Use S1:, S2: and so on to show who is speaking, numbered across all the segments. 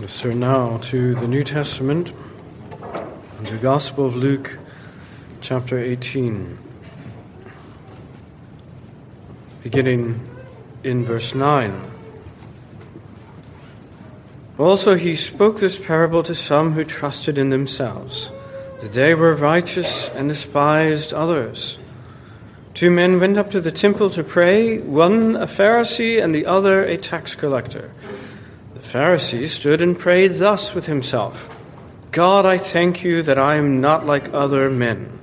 S1: Let's turn now to the New Testament, and the Gospel of Luke, chapter 18, beginning in verse 9. Also, he spoke this parable to some who trusted in themselves, that they were righteous and despised others. Two men went up to the temple to pray, one a Pharisee and the other a tax collector. Pharisee stood and prayed thus with himself God, I thank you that I am not like other men,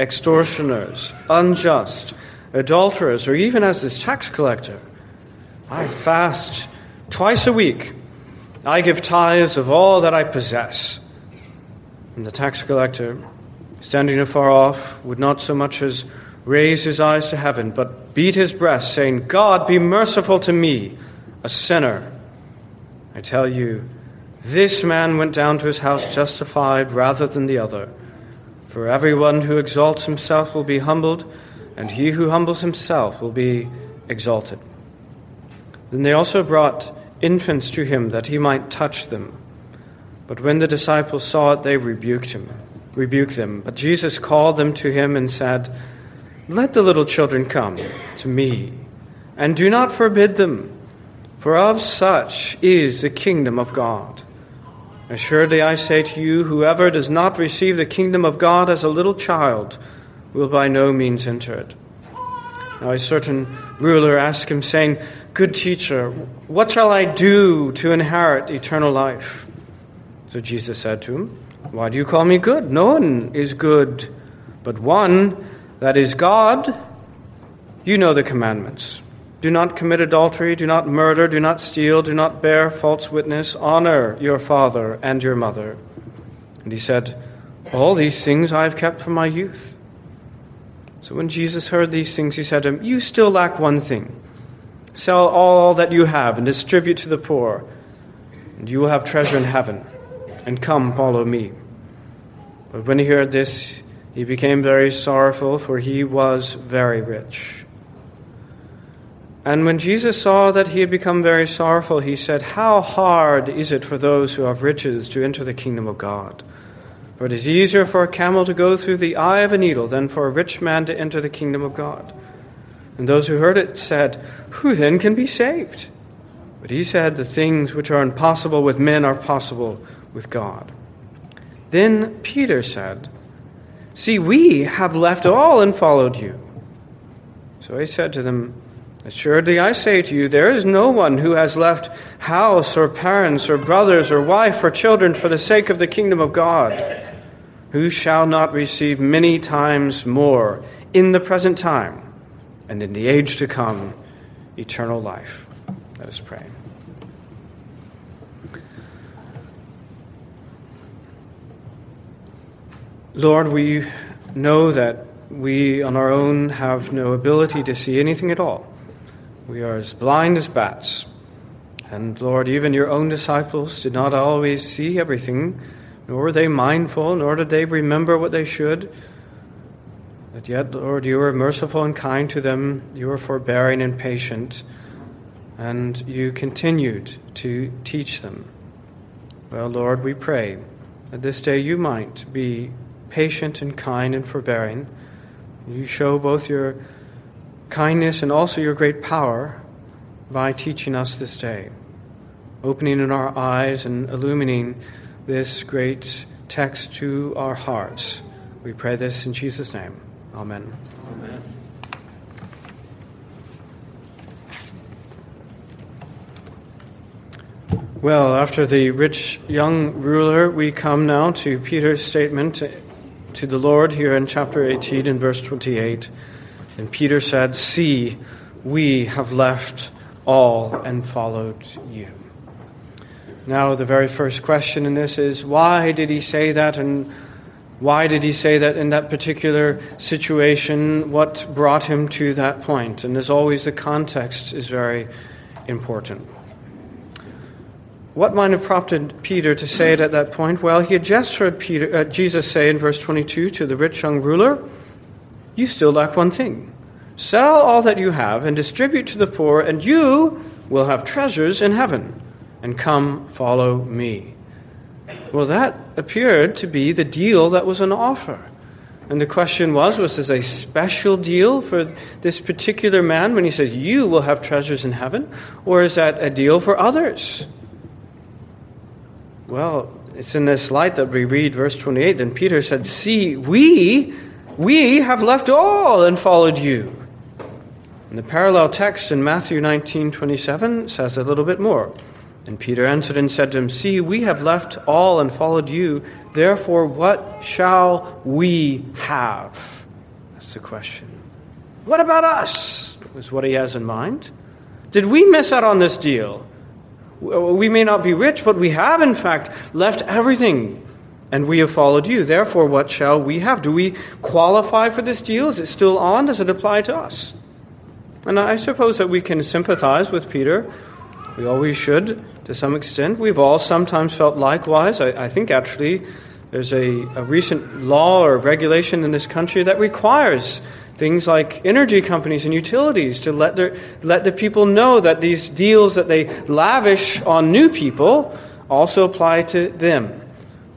S1: extortioners, unjust, adulterers, or even as this tax collector. I fast twice a week. I give tithes of all that I possess. And the tax collector, standing afar off, would not so much as raise his eyes to heaven, but beat his breast, saying, God, be merciful to me, a sinner. I tell you, this man went down to his house justified rather than the other. For everyone who exalts himself will be humbled, and he who humbles himself will be exalted. Then they also brought infants to him that he might touch them. But when the disciples saw it, they rebuked him, rebuked them. But Jesus called them to him and said, let the little children come to me, and do not forbid them, for of such is the kingdom of God. Assuredly, I say to you, whoever does not receive the kingdom of God as a little child will by no means enter it. Now, a certain ruler asked him, saying, Good teacher, what shall I do to inherit eternal life? So Jesus said to him, Why do you call me good? No one is good but one that is God, you know the commandments. Do not commit adultery, do not murder, do not steal, do not bear false witness, honor your father and your mother. And he said, All these things I have kept from my youth. So when Jesus heard these things, he said to him, You still lack one thing. Sell all that you have and distribute to the poor, and you will have treasure in heaven. And come, follow me. But when he heard this, he became very sorrowful, for he was very rich. And when Jesus saw that he had become very sorrowful, he said, How hard is it for those who have riches to enter the kingdom of God? For it is easier for a camel to go through the eye of a needle than for a rich man to enter the kingdom of God. And those who heard it said, Who then can be saved? But he said, The things which are impossible with men are possible with God. Then Peter said, See, we have left all and followed you. So he said to them, Assuredly I say to you, there is no one who has left house or parents or brothers or wife or children for the sake of the kingdom of God, who shall not receive many times more in the present time and in the age to come eternal life. Let us pray. Lord, we know that we on our own have no ability to see anything at all. We are as blind as bats. And Lord, even your own disciples did not always see everything, nor were they mindful, nor did they remember what they should. But yet, Lord, you were merciful and kind to them, you were forbearing and patient, and you continued to teach them. Well, Lord, we pray that this day you might be patient and kind and forbearing. You show both your kindness and also your great power by teaching us this day, opening in our eyes and illumining this great text to our hearts. We pray this in Jesus' name. Amen. Amen. Well, after the rich young ruler, we come now to Peter's statement to the Lord here in chapter 18 in verse 28. And Peter said, See, we have left all and followed you. Now, the very first question in this is why did he say that and why did he say that in that particular situation? What brought him to that point? And as always, the context is very important. What might have prompted Peter to say it at that point? Well, he had just heard Peter, uh, Jesus say in verse 22 to the rich young ruler, You still lack one thing. Sell all that you have and distribute to the poor, and you will have treasures in heaven. and come follow me. Well, that appeared to be the deal that was on offer. And the question was was this a special deal for this particular man when he says, You will have treasures in heaven? Or is that a deal for others? Well, it's in this light that we read verse 28. Then Peter said, See, we, we have left all and followed you. And the parallel text in Matthew 19:27 says a little bit more. And Peter answered and said to him, See, we have left all and followed you. Therefore, what shall we have? That's the question. What about us? Is what he has in mind. Did we miss out on this deal? We may not be rich, but we have, in fact, left everything and we have followed you. Therefore, what shall we have? Do we qualify for this deal? Is it still on? Does it apply to us? And I suppose that we can sympathize with Peter. We always should to some extent. We've all sometimes felt likewise. I, I think actually there's a, a recent law or regulation in this country that requires things like energy companies and utilities to let, their, let the people know that these deals that they lavish on new people also apply to them.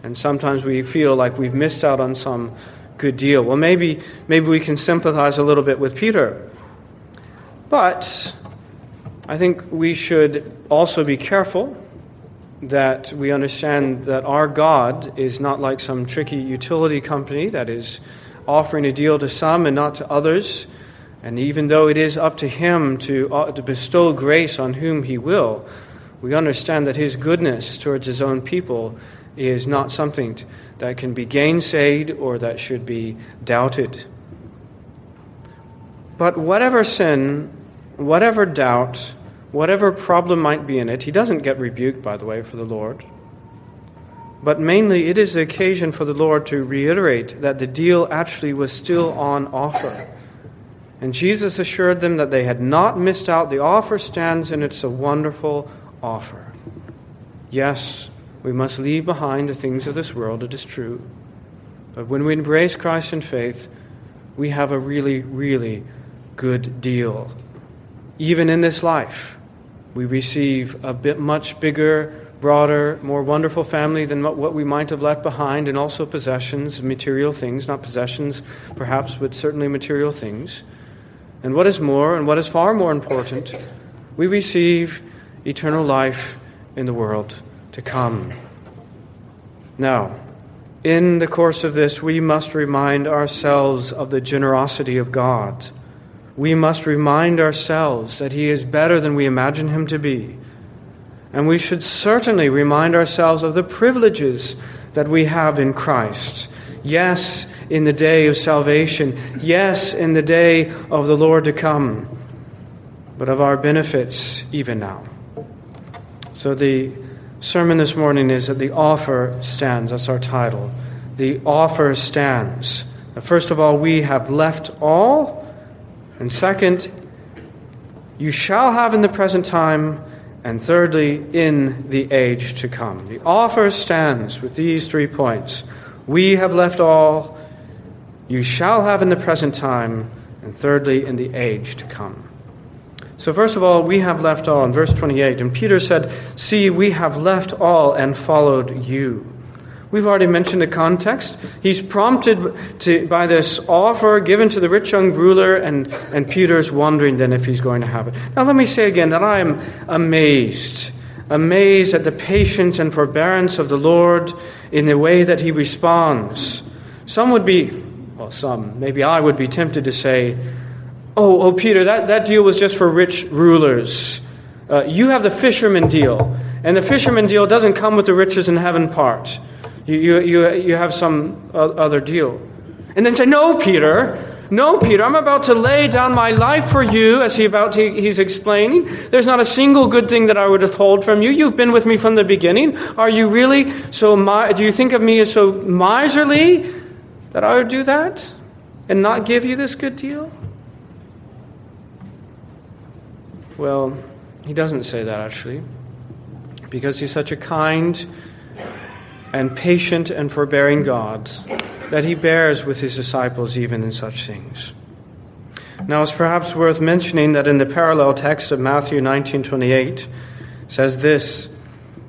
S1: And sometimes we feel like we've missed out on some good deal. Well, maybe, maybe we can sympathize a little bit with Peter. But I think we should also be careful that we understand that our God is not like some tricky utility company that is offering a deal to some and not to others. And even though it is up to Him to, uh, to bestow grace on whom He will, we understand that His goodness towards His own people is not something that can be gainsaid or that should be doubted. But whatever sin, whatever doubt, whatever problem might be in it, he doesn't get rebuked, by the way, for the Lord. But mainly, it is the occasion for the Lord to reiterate that the deal actually was still on offer. And Jesus assured them that they had not missed out. The offer stands, and it's a wonderful offer. Yes, we must leave behind the things of this world, it is true. But when we embrace Christ in faith, we have a really, really good deal. Even in this life, we receive a bit much bigger, broader, more wonderful family than what we might have left behind, and also possessions, material things, not possessions perhaps, but certainly material things. And what is more, and what is far more important, we receive eternal life in the world to come. Now, in the course of this, we must remind ourselves of the generosity of God we must remind ourselves that He is better than we imagine Him to be. And we should certainly remind ourselves of the privileges that we have in Christ. Yes, in the day of salvation. Yes, in the day of the Lord to come. But of our benefits even now. So the sermon this morning is that the offer stands. That's our title. The offer stands. First of all, we have left all and second, you shall have in the present time. And thirdly, in the age to come. The offer stands with these three points. We have left all. You shall have in the present time. And thirdly, in the age to come. So, first of all, we have left all. In verse 28, and Peter said, See, we have left all and followed you. We've already mentioned the context. He's prompted to, by this offer given to the rich young ruler, and, and Peter's wondering then if he's going to have it. Now, let me say again that I am amazed, amazed at the patience and forbearance of the Lord in the way that he responds. Some would be, well, some, maybe I would be tempted to say, Oh, oh, Peter, that, that deal was just for rich rulers. Uh, you have the fisherman deal, and the fisherman deal doesn't come with the riches in heaven part. You, you, you, you have some other deal. And then say, No, Peter. No, Peter, I'm about to lay down my life for you, as he about to, he's explaining. There's not a single good thing that I would withhold from you. You've been with me from the beginning. Are you really so? do you think of me as so miserly that I would do that and not give you this good deal? Well, he doesn't say that actually, because he's such a kind and patient and forbearing God that he bears with his disciples even in such things. Now, it's perhaps worth mentioning that in the parallel text of Matthew 19:28 says this,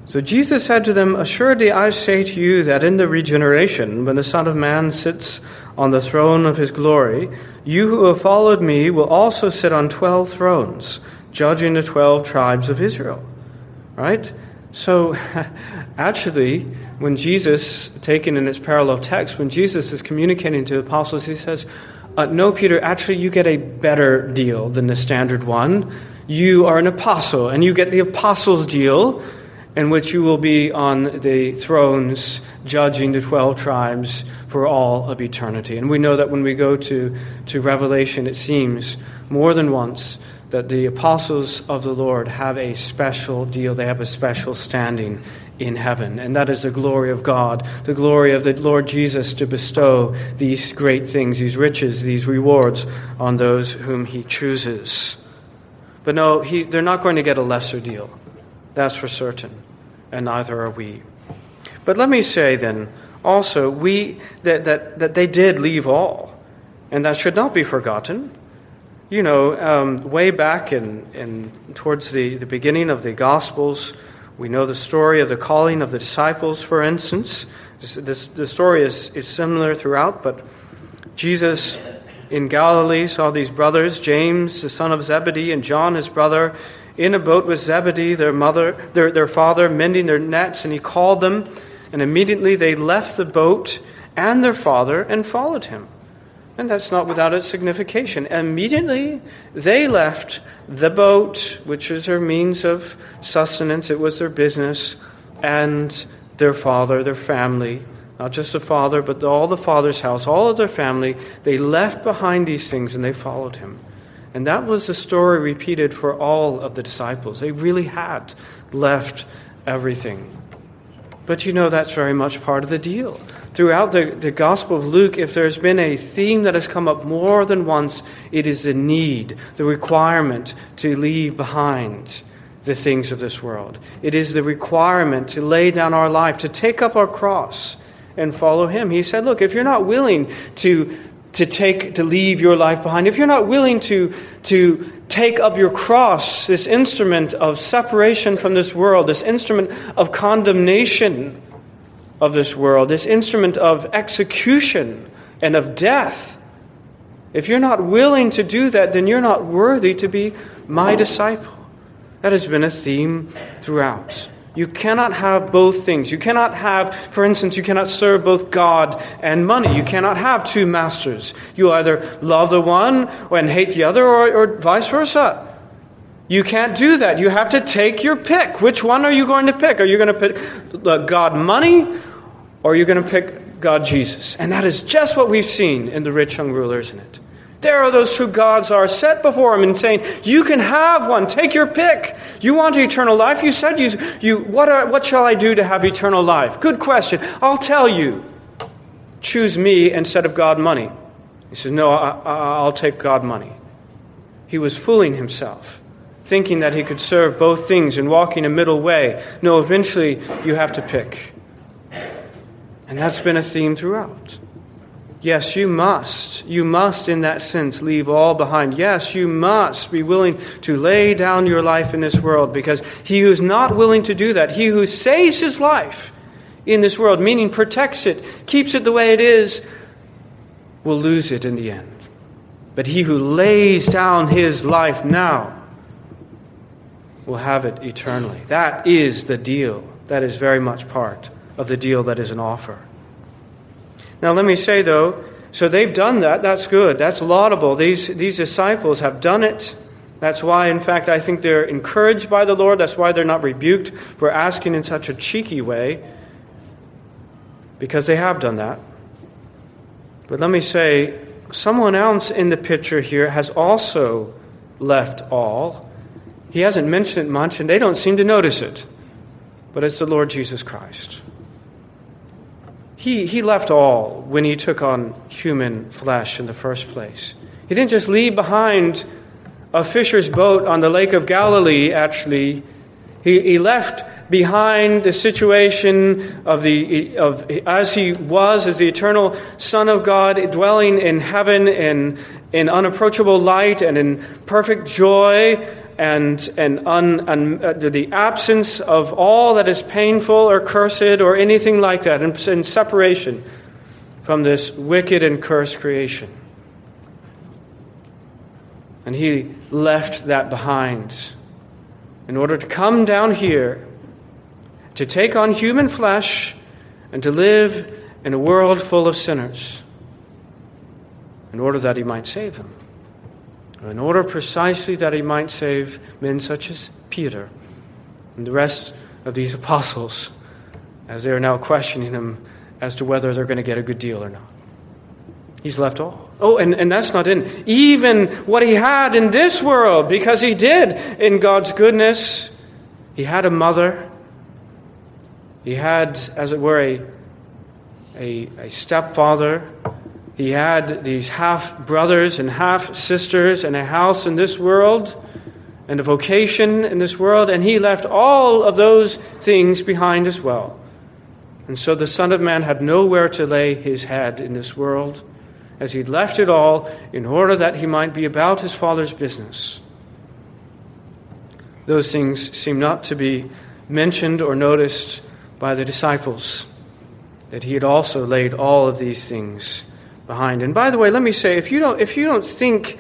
S1: So Jesus said to them, Assuredly I say to you that in the regeneration, when the Son of Man sits on the throne of his glory, you who have followed me will also sit on twelve thrones, judging the twelve tribes of Israel. Right? So, actually, when Jesus, taken in its parallel text, when Jesus is communicating to the apostles, he says, uh, No, Peter, actually, you get a better deal than the standard one. You are an apostle, and you get the apostles' deal in which you will be on the thrones judging the 12 tribes for all of eternity. And we know that when we go to, to Revelation, it seems more than once that the apostles of the Lord have a special deal, they have a special standing in heaven. And that is the glory of God, the glory of the Lord Jesus to bestow these great things, these riches, these rewards on those whom he chooses. But no, he, they're not going to get a lesser deal. That's for certain and neither are we. But let me say then also we that, that, that they did leave all, and that should not be forgotten. You know, um, way back in, in towards the, the beginning of the Gospels, we know the story of the calling of the disciples, for instance. This, the story is, is similar throughout, but Jesus in Galilee saw these brothers, James, the son of Zebedee, and John, his brother, in a boat with Zebedee, their mother, their, their father, mending their nets, and he called them, and immediately they left the boat and their father and followed him. And that's not without its signification. Immediately they left the boat, which was their means of sustenance, it was their business, and their father, their family, not just the father, but all the father's house, all of their family. They left behind these things and they followed him. And that was the story repeated for all of the disciples. They really had left everything. But you know, that's very much part of the deal. Throughout the, the Gospel of Luke, if there's been a theme that has come up more than once, it is the need, the requirement to leave behind the things of this world. It is the requirement to lay down our life, to take up our cross and follow Him. He said, Look, if you're not willing to to take to leave your life behind if you're not willing to to take up your cross this instrument of separation from this world this instrument of condemnation of this world this instrument of execution and of death if you're not willing to do that then you're not worthy to be my disciple that has been a theme throughout you cannot have both things. You cannot have, for instance, you cannot serve both God and money. You cannot have two masters. You either love the one and hate the other, or, or vice versa. You can't do that. You have to take your pick. Which one are you going to pick? Are you going to pick uh, God money, or are you going to pick God Jesus? And that is just what we've seen in the rich young ruler, isn't it? There are those two gods are set before him and saying, You can have one. Take your pick. You want eternal life? You said, you, you, what, are, what shall I do to have eternal life? Good question. I'll tell you. Choose me instead of God money. He says, No, I, will take God money. He was fooling himself, thinking that he could serve both things and walking a middle way. No, eventually you have to pick. And that's been a theme throughout. Yes, you must. You must, in that sense, leave all behind. Yes, you must be willing to lay down your life in this world because he who is not willing to do that, he who saves his life in this world, meaning protects it, keeps it the way it is, will lose it in the end. But he who lays down his life now will have it eternally. That is the deal. That is very much part of the deal that is an offer. Now, let me say, though, so they've done that. That's good. That's laudable. These, these disciples have done it. That's why, in fact, I think they're encouraged by the Lord. That's why they're not rebuked for asking in such a cheeky way, because they have done that. But let me say, someone else in the picture here has also left all. He hasn't mentioned it much, and they don't seem to notice it. But it's the Lord Jesus Christ. He, he left all when he took on human flesh in the first place. He didn't just leave behind a fisher's boat on the Lake of Galilee, actually. He, he left behind the situation of the of as he was as the eternal Son of God, dwelling in heaven in in unapproachable light and in perfect joy and, and, un, and uh, the absence of all that is painful or cursed or anything like that, and, and separation from this wicked and cursed creation. And he left that behind in order to come down here to take on human flesh and to live in a world full of sinners in order that he might save them. In order precisely that he might save men such as Peter and the rest of these apostles as they are now questioning him as to whether they're going to get a good deal or not. He's left all. Oh, and, and that's not in even what he had in this world, because he did in God's goodness. He had a mother. He had, as it were, a, a, a stepfather he had these half brothers and half sisters and a house in this world and a vocation in this world, and he left all of those things behind as well. And so the Son of Man had nowhere to lay his head in this world, as he'd left it all in order that he might be about his Father's business. Those things seem not to be mentioned or noticed by the disciples, that he had also laid all of these things behind. And by the way, let me say, if you don't, if you don't think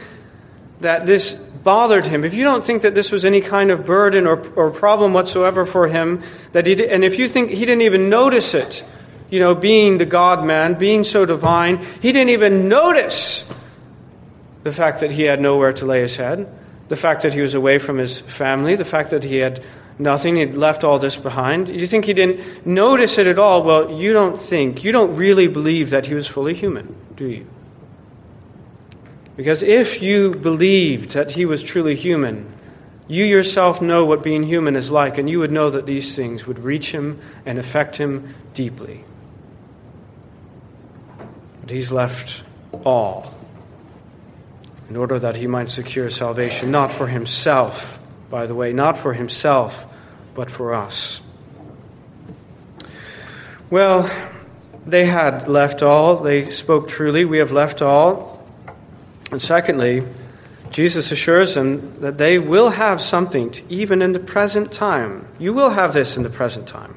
S1: that this bothered him, if you don't think that this was any kind of burden or, or problem whatsoever for him, that he did, and if you think he didn't even notice it, you know, being the God man, being so divine, he didn't even notice the fact that he had nowhere to lay his head, the fact that he was away from his family, the fact that he had nothing. He'd left all this behind. You think he didn't notice it at all? Well, you don't think, you don't really believe that he was fully human, do you? Because if you believed that he was truly human, you yourself know what being human is like, and you would know that these things would reach him and affect him deeply. But he's left all in order that he might secure salvation, not for himself, by the way, not for himself, but for us. Well, they had left all. They spoke truly. We have left all. And secondly, Jesus assures them that they will have something even in the present time. You will have this in the present time.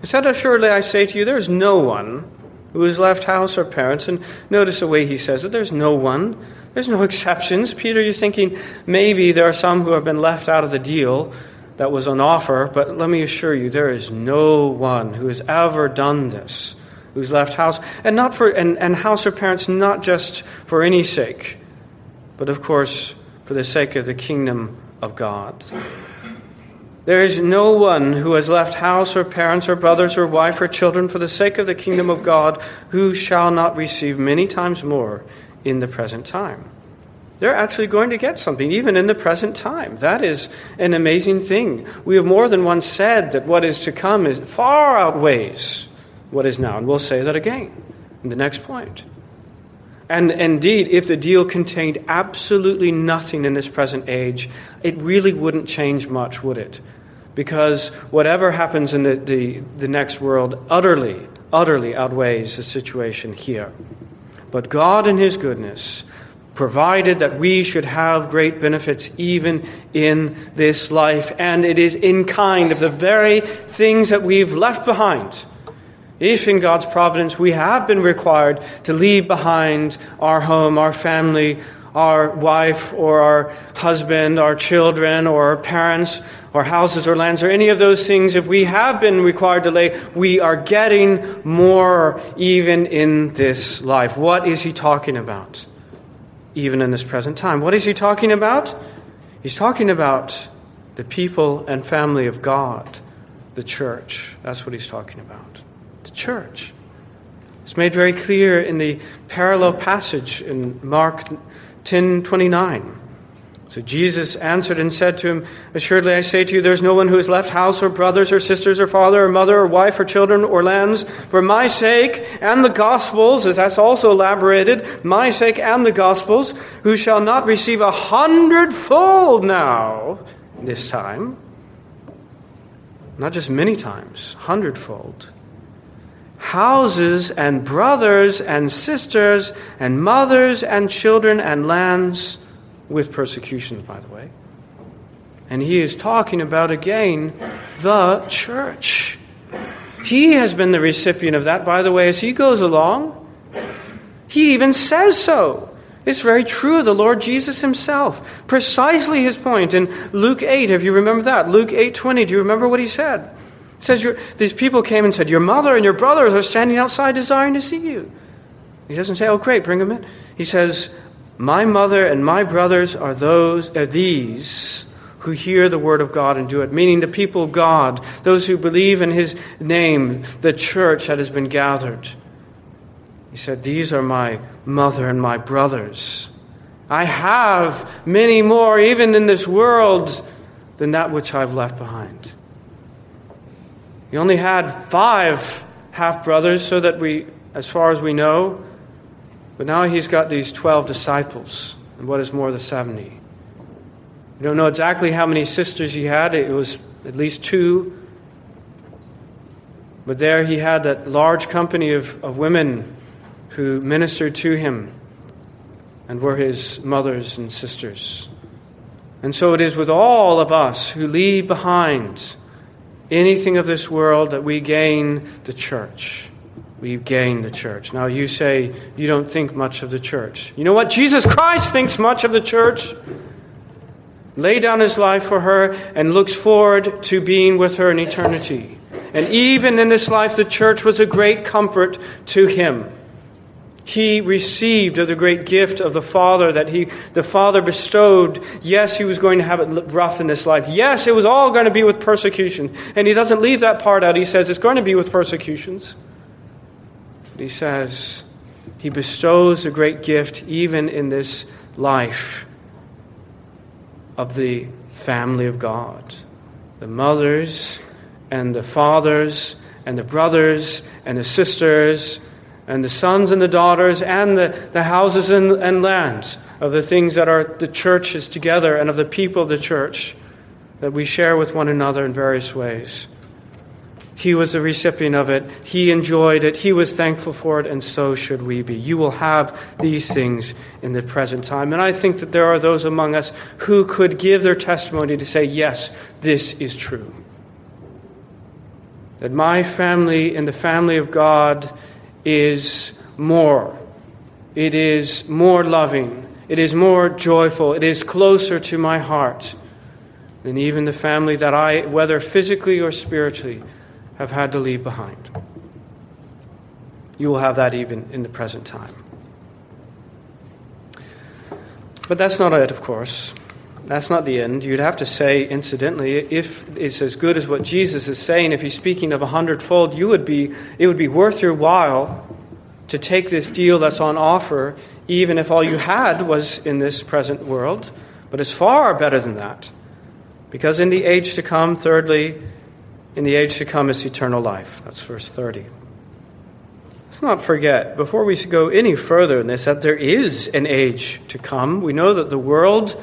S1: He said, Assuredly, I say to you, there is no one who has left house or parents. And notice the way he says it there's no one. There's no exceptions. Peter, you're thinking maybe there are some who have been left out of the deal that was on offer, but let me assure you, there is no one who has ever done this, who's left house, and not for and, and house or parents not just for any sake, but of course for the sake of the kingdom of God. There is no one who has left house or parents or brothers or wife or children for the sake of the kingdom of God who shall not receive many times more in the present time. They're actually going to get something, even in the present time. That is an amazing thing. We have more than once said that what is to come is far outweighs what is now, and we'll say that again in the next point. And indeed, if the deal contained absolutely nothing in this present age, it really wouldn't change much, would it? Because whatever happens in the, the, the next world utterly, utterly outweighs the situation here. But God, in His goodness, provided that we should have great benefits even in this life. And it is in kind of the very things that we've left behind. If in God's providence we have been required to leave behind our home, our family, our wife or our husband, our children or our parents, or houses or lands or any of those things, if we have been required to lay, we are getting more even in this life. What is he talking about? even in this present time. What is he talking about? He's talking about the people and family of God, the church. That's what he's talking about. The church. It's made very clear in the parallel passage in Mark 10:29. So Jesus answered and said to him, Assuredly I say to you, there's no one who has left house or brothers or sisters or father or mother or wife or children or lands for my sake and the gospel's, as that's also elaborated, my sake and the gospel's, who shall not receive a hundredfold now, this time. Not just many times, hundredfold. Houses and brothers and sisters and mothers and children and lands with persecution, by the way. And he is talking about again the church. He has been the recipient of that, by the way, as he goes along. He even says so. It's very true of the Lord Jesus himself. Precisely his point in Luke 8, if you remember that. Luke 8:20, do you remember what he said? Says these people came and said, "Your mother and your brothers are standing outside desiring to see you." He doesn't say, "Oh great, bring them in." He says, "My mother and my brothers are those are these who hear the word of God and do it, meaning the people of God, those who believe in his name, the church that has been gathered." He said, These are my mother and my brothers. I have many more, even in this world, than that which I've left behind. He only had five half brothers, so that we, as far as we know, but now he's got these 12 disciples, and what is more, the 70. We don't know exactly how many sisters he had, it was at least two. But there he had that large company of, of women who ministered to him and were his mothers and sisters. And so it is with all of us who leave behind anything of this world that we gain the church. We gain the church. Now, you say you don't think much of the church. You know what? Jesus Christ thinks much of the church, laid down his life for her, and looks forward to being with her in eternity. And even in this life, the church was a great comfort to him he received of the great gift of the Father that he, the Father bestowed. Yes, he was going to have it rough in this life. Yes, it was all going to be with persecution. And he doesn't leave that part out. He says it's going to be with persecutions. He says he bestows the great gift even in this life of the family of God. The mothers and the fathers and the brothers and the sisters and the sons and the daughters and the, the houses and, and lands of the things that are the church is together and of the people of the church that we share with one another in various ways. He was the recipient of it. He enjoyed it. He was thankful for it, and so should we be. You will have these things in the present time. And I think that there are those among us who could give their testimony to say, yes, this is true. That my family and the family of God is more. It is more loving. It is more joyful. It is closer to my heart than even the family that I, whether physically or spiritually, have had to leave behind. You will have that even in the present time. But that's not it, of course. That's not the end. You'd have to say, incidentally, if it's as good as what Jesus is saying, if he's speaking of a hundredfold, you would be, it would be worth your while to take this deal that's on offer, even if all you had was in this present world. But it's far better than that. Because in the age to come, thirdly, in the age to come is eternal life. That's verse 30. Let's not forget, before we go any further in this, that there is an age to come. We know that the world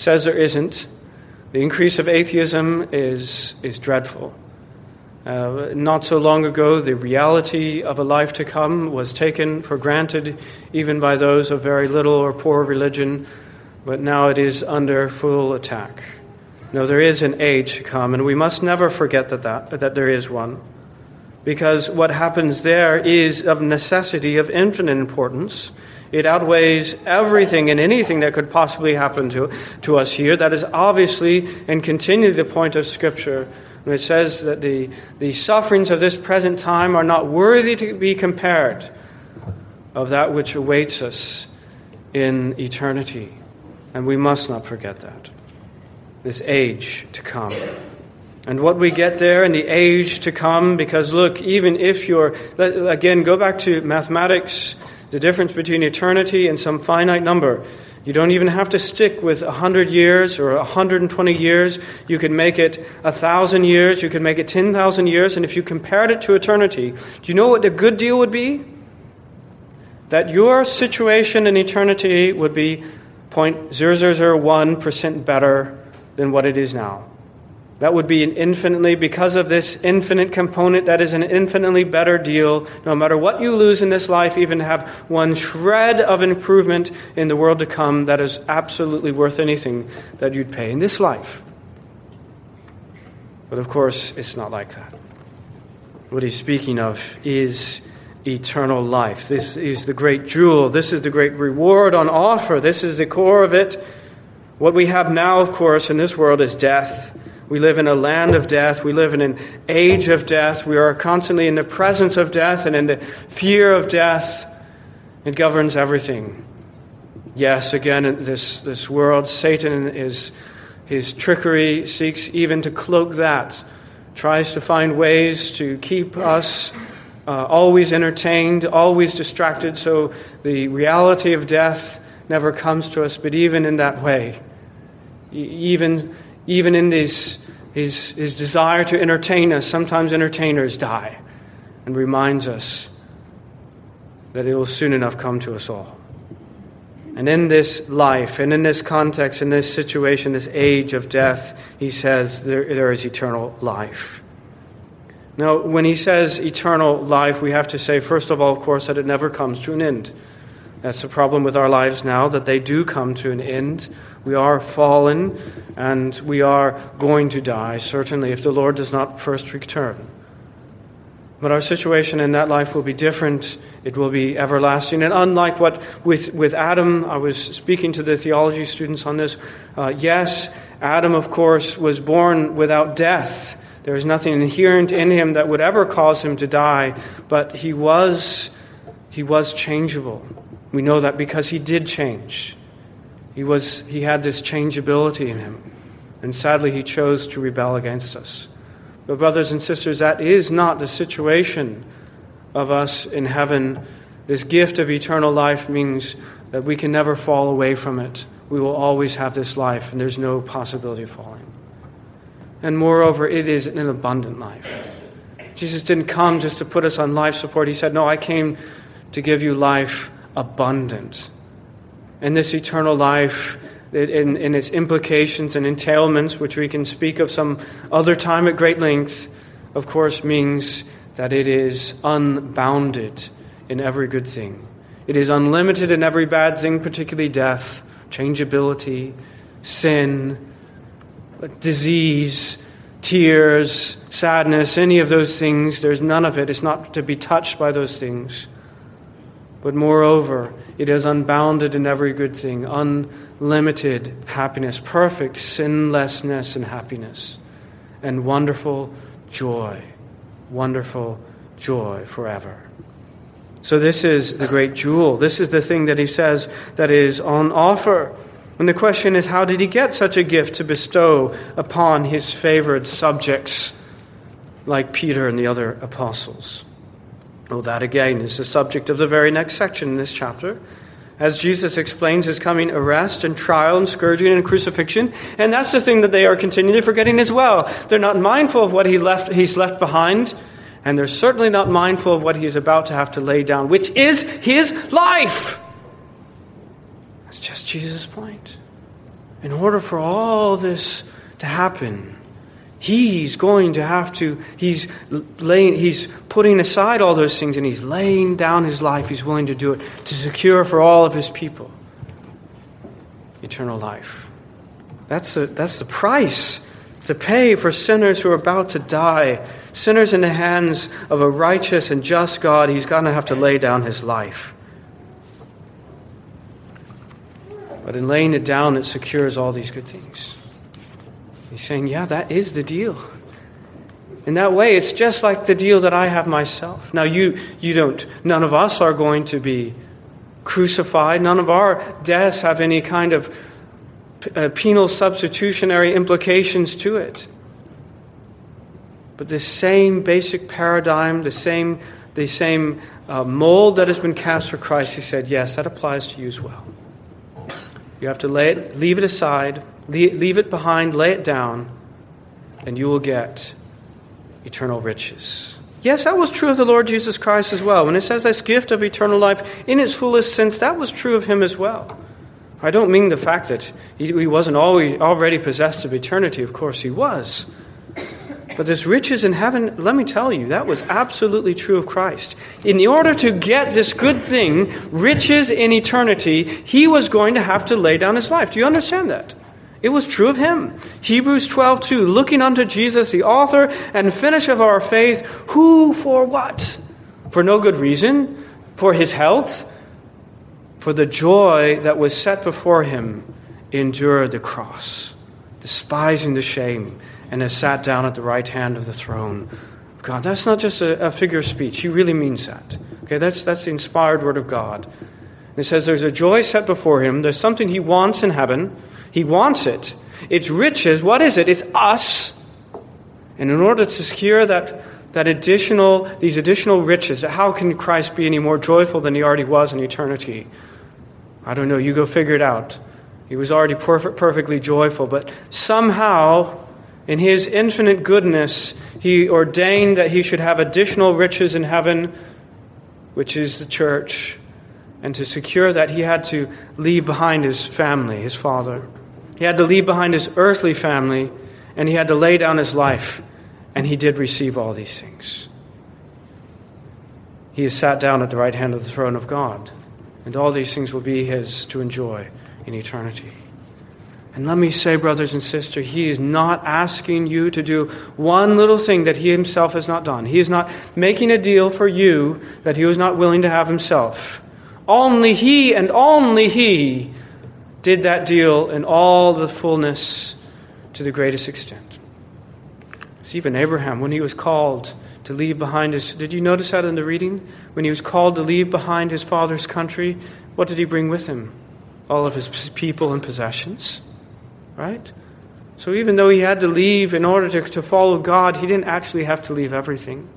S1: says there isn't. The increase of atheism is, is dreadful. Uh, not so long ago, the reality of a life to come was taken for granted even by those of very little or poor religion, but now it is under full attack. No, there is an age to come, and we must never forget that, that, that there is one. Because what happens there is of necessity of infinite importance. It outweighs everything and anything that could possibly happen to, to us here. That is obviously and continually the point of Scripture. When it says that the, the sufferings of this present time are not worthy to be compared of that which awaits us in eternity. And we must not forget that. This age to come. And what we get there in the age to come, because look, even if you're, again, go back to mathematics the difference between eternity and some finite number. You don't even have to stick with 100 years or 120 years. You can make it 1,000 years. You can make it 10,000 years. And if you compared it to eternity, do you know what the good deal would be? That your situation in eternity would be 0.0001% better than what it is now. That would be an infinitely, because of this infinite component, that is an infinitely better deal. No matter what you lose in this life, even have one shred of improvement in the world to come, that is absolutely worth anything that you'd pay in this life. But of course, it's not like that. What he's speaking of is eternal life. This is the great jewel. This is the great reward on offer. This is the core of it. What we have now, of course, in this world is death. We live in a land of death. We live in an age of death. We are constantly in the presence of death and in the fear of death. It governs everything. Yes, again, this, this world, Satan is his trickery seeks even to cloak that, tries to find ways to keep us uh, always entertained, always distracted, so the reality of death never comes to us. But even in that way, even, even in this, his, his desire to entertain us, sometimes entertainers die, and reminds us that it will soon enough come to us all. And in this life, and in this context, in this situation, this age of death, he says there, there is eternal life. Now, when he says eternal life, we have to say, first of all, of course, that it never comes to an end. That's the problem with our lives now, that they do come to an end. We are fallen, and we are going to die, certainly, if the Lord does not first return. But our situation in that life will be different. It will be everlasting. And unlike what with, with Adam, I was speaking to the theology students on this. Uh, yes, Adam, of course, was born without death. There is nothing inherent in him that would ever cause him to die, but he was, he was changeable. We know that because he did change. He, was, he had this changeability in him. And sadly, he chose to rebel against us. But, brothers and sisters, that is not the situation of us in heaven. This gift of eternal life means that we can never fall away from it. We will always have this life, and there's no possibility of falling. And moreover, it is an abundant life. Jesus didn't come just to put us on life support. He said, No, I came to give you life abundant. And this eternal life in, in its implications and entailments, which we can speak of some other time at great length, of course, means that it is unbounded in every good thing. It is unlimited in every bad thing, particularly death, changeability, sin, disease, tears, sadness, any of those things. There's none of it. It's not to be touched by those things. But moreover, it is unbounded in every good thing, unlimited happiness, perfect sinlessness and happiness, and wonderful joy, wonderful joy forever. So, this is the great jewel. This is the thing that he says that is on offer. And the question is, how did he get such a gift to bestow upon his favored subjects like Peter and the other apostles? Well, that again is the subject of the very next section in this chapter. As Jesus explains his coming arrest and trial and scourging and crucifixion. And that's the thing that they are continually forgetting as well. They're not mindful of what he left, he's left behind, and they're certainly not mindful of what he is about to have to lay down, which is his life. That's just Jesus' point. In order for all this to happen, He's going to have to, he's laying, he's putting aside all those things and he's laying down his life. He's willing to do it to secure for all of his people eternal life. That's the, that's the price to pay for sinners who are about to die. Sinners in the hands of a righteous and just God, he's going to have to lay down his life. But in laying it down, it secures all these good things. He's saying, Yeah, that is the deal. In that way, it's just like the deal that I have myself. Now, you, you don't, none of us are going to be crucified. None of our deaths have any kind of uh, penal substitutionary implications to it. But the same basic paradigm, the same, the same uh, mold that has been cast for Christ, he said, yes, that applies to you as well. You have to lay it, leave it aside, leave it behind, lay it down, and you will get eternal riches. Yes, that was true of the Lord Jesus Christ as well. When it says this gift of eternal life in its fullest sense, that was true of him as well. I don't mean the fact that he wasn't already possessed of eternity. Of course, he was. But this riches in heaven, let me tell you, that was absolutely true of Christ. In order to get this good thing, riches in eternity, he was going to have to lay down his life. Do you understand that? It was true of him. Hebrews 12, 2, looking unto Jesus, the author and finisher of our faith, who for what? For no good reason, for his health, for the joy that was set before him, endured the cross, despising the shame, and has sat down at the right hand of the throne of God. That's not just a, a figure of speech. He really means that. Okay, that's, that's the inspired word of God. It says there's a joy set before him. There's something he wants in heaven. He wants it. It's riches. What is it? It's us. And in order to secure that, that additional, these additional riches, how can Christ be any more joyful than he already was in eternity? I don't know. You go figure it out. He was already perfect, perfectly joyful, but somehow, in his infinite goodness, he ordained that he should have additional riches in heaven, which is the church. And to secure that, he had to leave behind his family, his father. He had to leave behind his earthly family, and he had to lay down his life, and he did receive all these things. He is sat down at the right hand of the throne of God, and all these things will be his to enjoy in eternity. And let me say, brothers and sisters, he is not asking you to do one little thing that he himself has not done. He is not making a deal for you that he was not willing to have himself. Only he and only he did that deal in all the fullness to the greatest extent. It's even Abraham, when he was called to leave behind his. Did you notice that in the reading? When he was called to leave behind his father's country, what did he bring with him? All of his people and possessions. Right? So even though he had to leave in order to, to follow God, he didn't actually have to leave everything.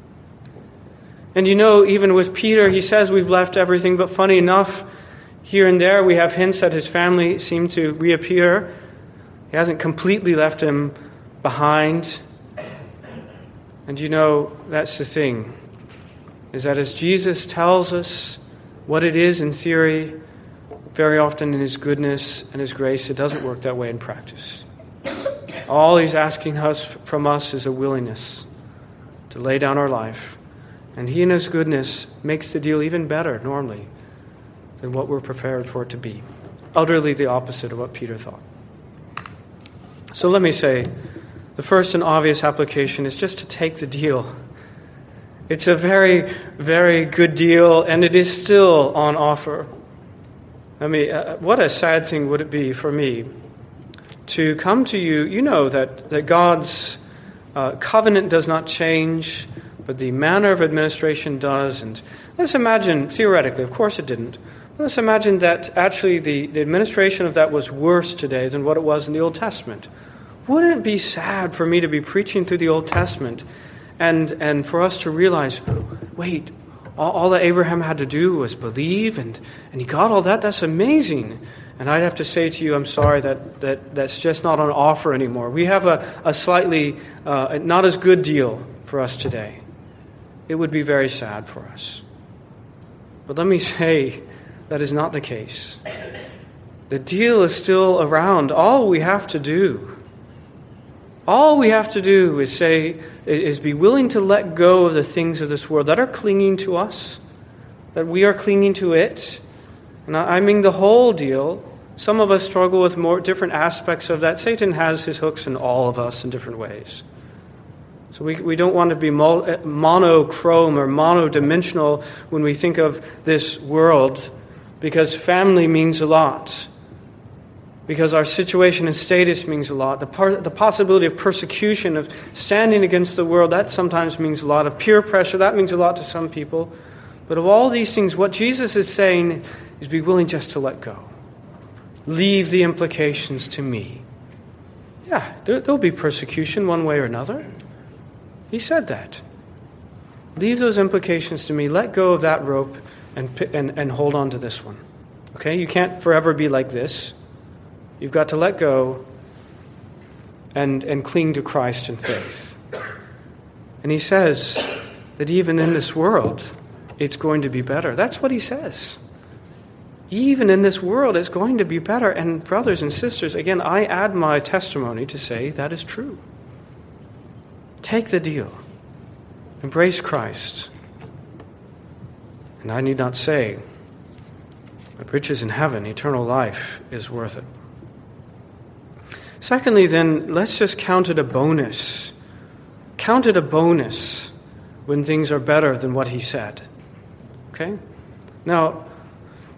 S1: And you know, even with Peter, he says we've left everything, but funny enough, here and there we have hints that his family seem to reappear. He hasn't completely left him behind. And you know, that's the thing, is that as Jesus tells us what it is in theory, very often in his goodness and his grace, it doesn't work that way in practice. All he's asking us from us is a willingness to lay down our life and He, in His goodness, makes the deal even better normally than what we're prepared for it to be. Utterly the opposite of what Peter thought. So let me say the first and obvious application is just to take the deal. It's a very, very good deal, and it is still on offer. I mean, uh, what a sad thing would it be for me to come to you? You know that, that God's uh, covenant does not change but the manner of administration does. And let's imagine, theoretically, of course it didn't, let's imagine that actually the, the administration of that was worse today than what it was in the Old Testament. Wouldn't it be sad for me to be preaching through the Old Testament and, and for us to realize, wait, all, all that Abraham had to do was believe and, and he got all that? That's amazing. And I'd have to say to you, I'm sorry that, that that's just not on offer anymore. We have a, a slightly uh, not as good deal for us today it would be very sad for us. But let me say that is not the case. The deal is still around. All we have to do, all we have to do is say, is be willing to let go of the things of this world that are clinging to us, that we are clinging to it. And I mean the whole deal. Some of us struggle with more different aspects of that. Satan has his hooks in all of us in different ways. So we, we don't want to be eh, monochrome or monodimensional when we think of this world because family means a lot. Because our situation and status means a lot. The, par- the possibility of persecution, of standing against the world, that sometimes means a lot. Of peer pressure, that means a lot to some people. But of all these things, what Jesus is saying is be willing just to let go. Leave the implications to me. Yeah, there, there'll be persecution one way or another. He said that. Leave those implications to me. Let go of that rope and, and, and hold on to this one. Okay? You can't forever be like this. You've got to let go and, and cling to Christ in faith. And he says that even in this world, it's going to be better. That's what he says. Even in this world, it's going to be better. And, brothers and sisters, again, I add my testimony to say that is true. Take the deal. Embrace Christ. And I need not say that riches in heaven, eternal life, is worth it. Secondly, then, let's just count it a bonus. Count it a bonus when things are better than what he said. Okay? Now,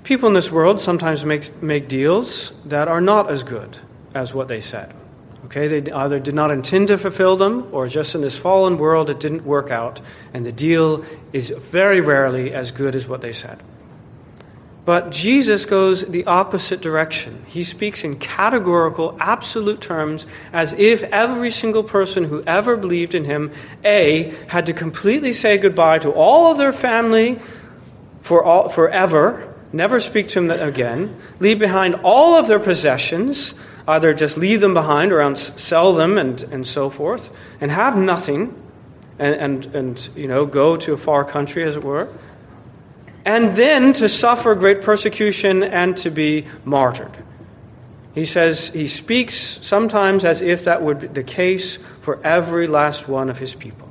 S1: people in this world sometimes make, make deals that are not as good as what they said. Okay, they either did not intend to fulfill them, or just in this fallen world it didn't work out, and the deal is very rarely as good as what they said. But Jesus goes the opposite direction. He speaks in categorical, absolute terms as if every single person who ever believed in him, A, had to completely say goodbye to all of their family for all, forever, never speak to him again, leave behind all of their possessions, either just leave them behind or sell them and, and so forth, and have nothing, and, and, and you know, go to a far country, as it were, and then to suffer great persecution and to be martyred. He says he speaks sometimes as if that would be the case for every last one of his people.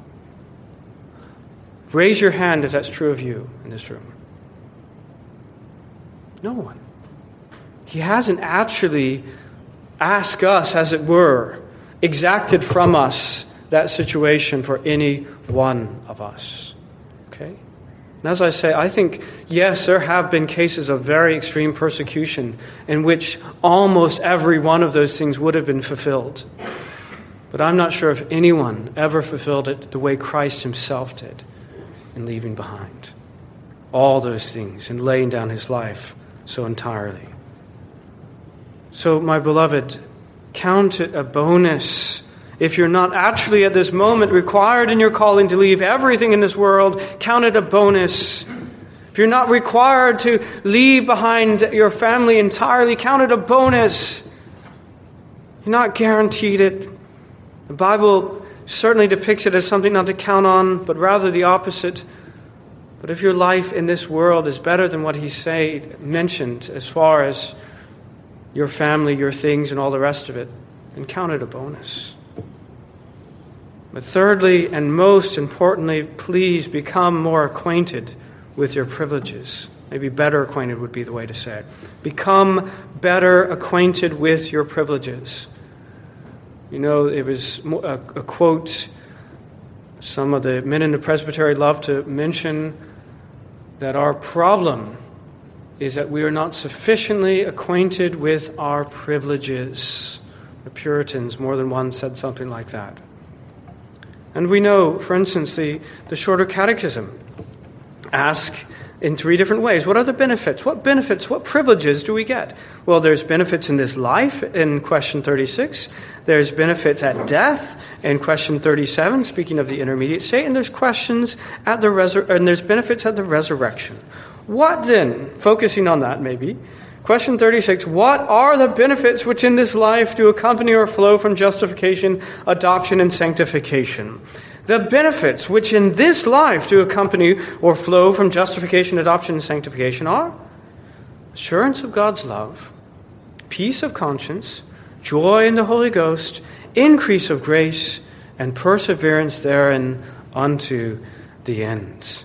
S1: Raise your hand if that's true of you in this room. No one. He hasn't actually ask us, as it were, exacted from us that situation for any one of us. Okay? And as I say, I think, yes, there have been cases of very extreme persecution in which almost every one of those things would have been fulfilled. But I'm not sure if anyone ever fulfilled it the way Christ himself did in leaving behind all those things and laying down his life so entirely. So, my beloved, count it a bonus if you're not actually at this moment required in your calling to leave everything in this world, count it a bonus. If you're not required to leave behind your family entirely, count it a bonus. You're not guaranteed it. The Bible certainly depicts it as something not to count on, but rather the opposite. But if your life in this world is better than what he say, mentioned as far as your family, your things, and all the rest of it, and count it a bonus. But thirdly, and most importantly, please become more acquainted with your privileges. Maybe better acquainted would be the way to say it. Become better acquainted with your privileges. You know, it was a, a quote some of the men in the presbytery love to mention that our problem is that we are not sufficiently acquainted with our privileges. The Puritans, more than one, said something like that. And we know, for instance, the, the shorter catechism ask in three different ways. What are the benefits? What benefits, what privileges do we get? Well, there's benefits in this life in question 36. There's benefits at death in question 37, speaking of the intermediate state, and there's questions at the resur- and there's benefits at the resurrection. What then, focusing on that maybe, question 36 What are the benefits which in this life do accompany or flow from justification, adoption, and sanctification? The benefits which in this life do accompany or flow from justification, adoption, and sanctification are assurance of God's love, peace of conscience, joy in the Holy Ghost, increase of grace, and perseverance therein unto the end.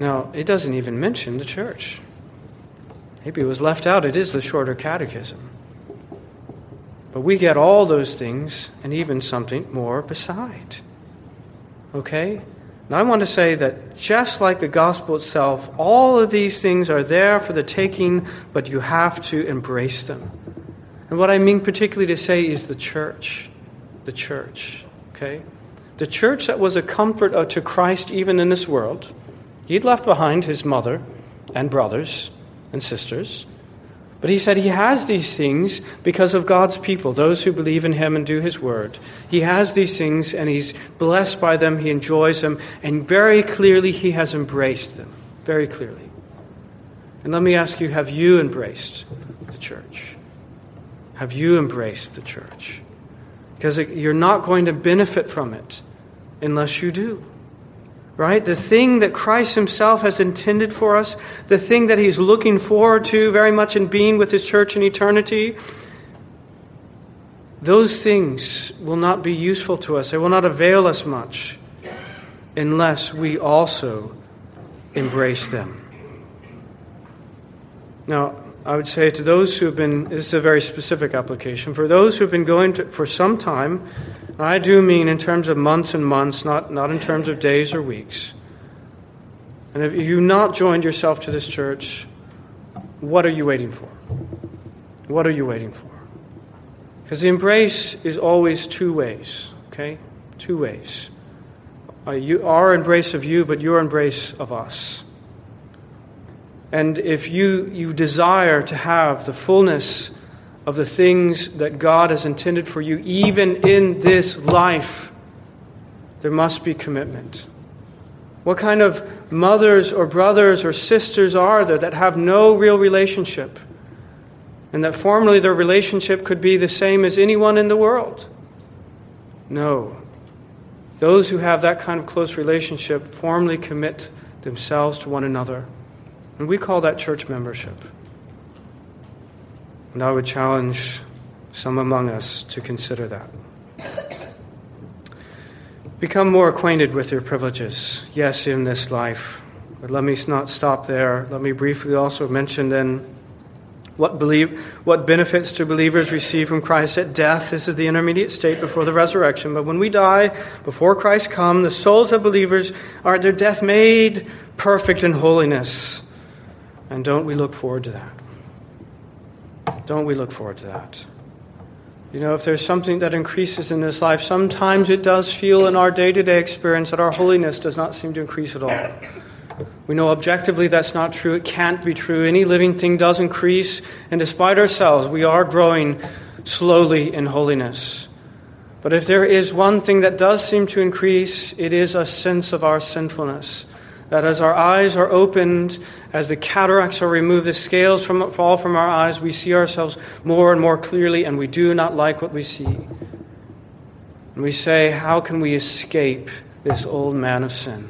S1: Now, it doesn't even mention the church. Maybe it was left out. It is the shorter catechism. But we get all those things and even something more beside. Okay? Now, I want to say that just like the gospel itself, all of these things are there for the taking, but you have to embrace them. And what I mean particularly to say is the church. The church. Okay? The church that was a comfort uh, to Christ even in this world He'd left behind his mother and brothers and sisters. But he said he has these things because of God's people, those who believe in him and do his word. He has these things and he's blessed by them, he enjoys them, and very clearly he has embraced them. Very clearly. And let me ask you have you embraced the church? Have you embraced the church? Because you're not going to benefit from it unless you do right? The thing that Christ Himself has intended for us, the thing that He's looking forward to very much in being with His church in eternity, those things will not be useful to us. They will not avail us much unless we also embrace them. Now, I would say to those who have been, this is a very specific application, for those who have been going to, for some time, I do mean in terms of months and months, not, not in terms of days or weeks. And if you've not joined yourself to this church, what are you waiting for? What are you waiting for? Because the embrace is always two ways, okay? Two ways. Uh, you, our embrace of you, but your embrace of us. And if you, you desire to have the fullness of the things that God has intended for you, even in this life, there must be commitment. What kind of mothers or brothers or sisters are there that have no real relationship? And that formerly their relationship could be the same as anyone in the world? No. Those who have that kind of close relationship formally commit themselves to one another. And we call that church membership. And I would challenge some among us to consider that. Become more acquainted with your privileges, yes, in this life. But let me not stop there. Let me briefly also mention then what, believe, what benefits do believers receive from Christ at death? This is the intermediate state before the resurrection. But when we die, before Christ come, the souls of believers are at their death made perfect in holiness. And don't we look forward to that? Don't we look forward to that? You know, if there's something that increases in this life, sometimes it does feel in our day to day experience that our holiness does not seem to increase at all. We know objectively that's not true. It can't be true. Any living thing does increase, and despite ourselves, we are growing slowly in holiness. But if there is one thing that does seem to increase, it is a sense of our sinfulness that as our eyes are opened, as the cataracts are removed, the scales from, fall from our eyes, we see ourselves more and more clearly, and we do not like what we see. And we say, How can we escape this old man of sin?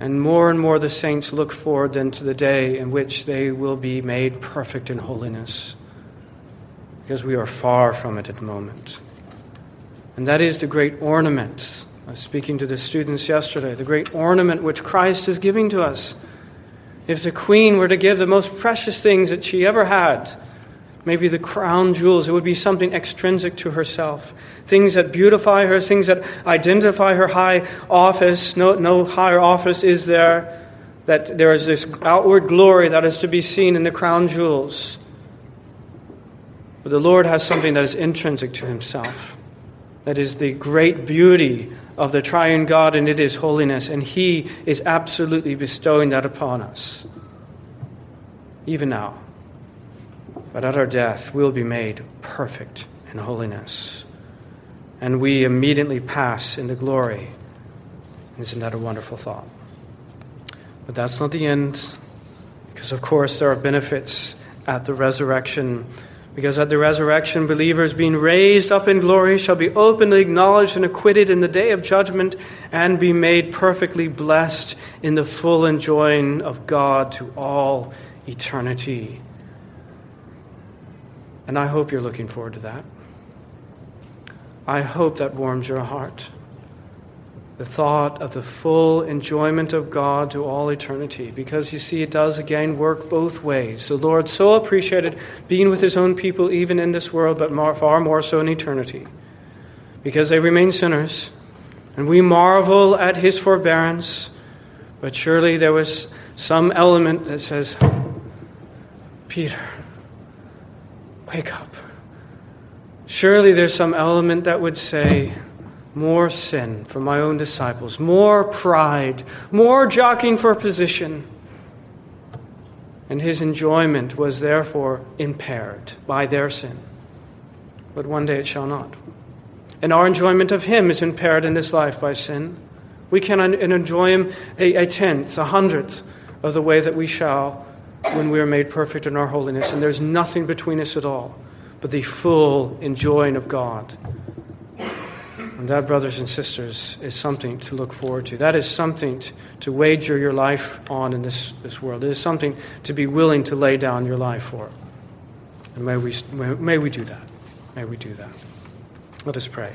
S1: And more and more the saints look forward then to the day in which they will be made perfect in holiness, because we are far from it at the moment. And that is the great ornament Was speaking to the students yesterday, the great ornament which Christ is giving to us. If the queen were to give the most precious things that she ever had, maybe the crown jewels, it would be something extrinsic to herself. Things that beautify her, things that identify her high office. No, no higher office is there. That there is this outward glory that is to be seen in the crown jewels. But the Lord has something that is intrinsic to himself. That is the great beauty of the triune God, and it is holiness, and He is absolutely bestowing that upon us, even now. But at our death, we'll be made perfect in holiness, and we immediately pass into glory. Isn't that a wonderful thought? But that's not the end, because of course there are benefits at the resurrection because at the resurrection, believers being raised up in glory shall be openly acknowledged and acquitted in the day of judgment and be made perfectly blessed in the full enjoying of God to all eternity. And I hope you're looking forward to that. I hope that warms your heart the thought of the full enjoyment of God to all eternity. Because you see, it does again work both ways. The Lord so appreciated being with his own people even in this world, but more, far more so in eternity. Because they remain sinners, and we marvel at his forbearance, but surely there was some element that says, Peter, wake up. Surely there's some element that would say, more sin from my own disciples, more pride, more jockeying for position. And his enjoyment was therefore impaired by their sin. But one day it shall not. And our enjoyment of him is impaired in this life by sin. We cannot enjoy him a, a tenth, a hundredth of the way that we shall when we are made perfect in our holiness. And there's nothing between us at all but the full enjoying of God and that, brothers and sisters, is something to look forward to. That is something to, to wager your life on in this, this world. It is something to be willing to lay down your life for. And may we, may we do that. May we do that. Let us pray.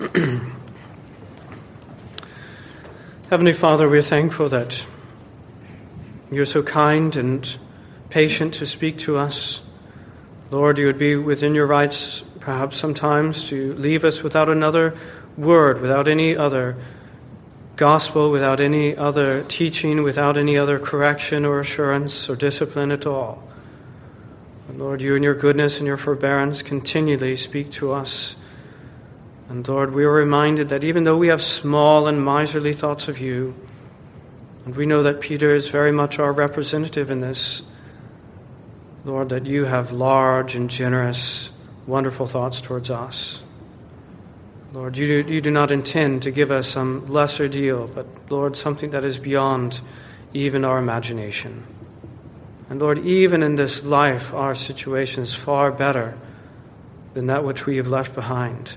S1: Heavenly Father, we are thankful that You're so kind and patient to speak to us. Lord, you would be within your rights, perhaps sometimes, to leave us without another word, without any other gospel, without any other teaching, without any other correction or assurance or discipline at all. And Lord, you in your goodness and your forbearance continually speak to us. And Lord, we are reminded that even though we have small and miserly thoughts of you, and we know that Peter is very much our representative in this, Lord, that you have large and generous, wonderful thoughts towards us. Lord, you do, you do not intend to give us some lesser deal, but Lord, something that is beyond even our imagination. And Lord, even in this life, our situation is far better than that which we have left behind.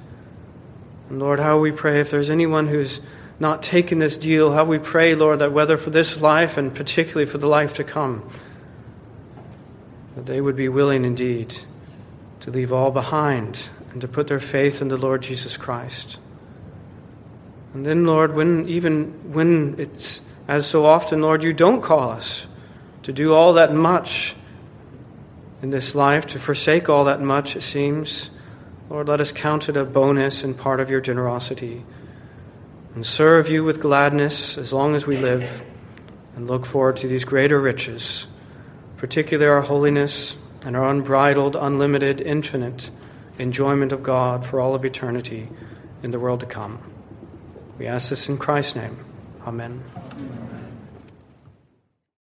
S1: And Lord, how we pray if there's anyone who's not taken this deal, how we pray, Lord, that whether for this life and particularly for the life to come, that they would be willing indeed to leave all behind and to put their faith in the Lord Jesus Christ. And then, Lord, when even when it's as so often, Lord, you don't call us to do all that much in this life, to forsake all that much, it seems. Lord, let us count it a bonus and part of your generosity and serve you with gladness as long as we live and look forward to these greater riches particularly our holiness and our unbridled, unlimited, infinite enjoyment of God for all of eternity in the world to come. We ask this in Christ's name. Amen.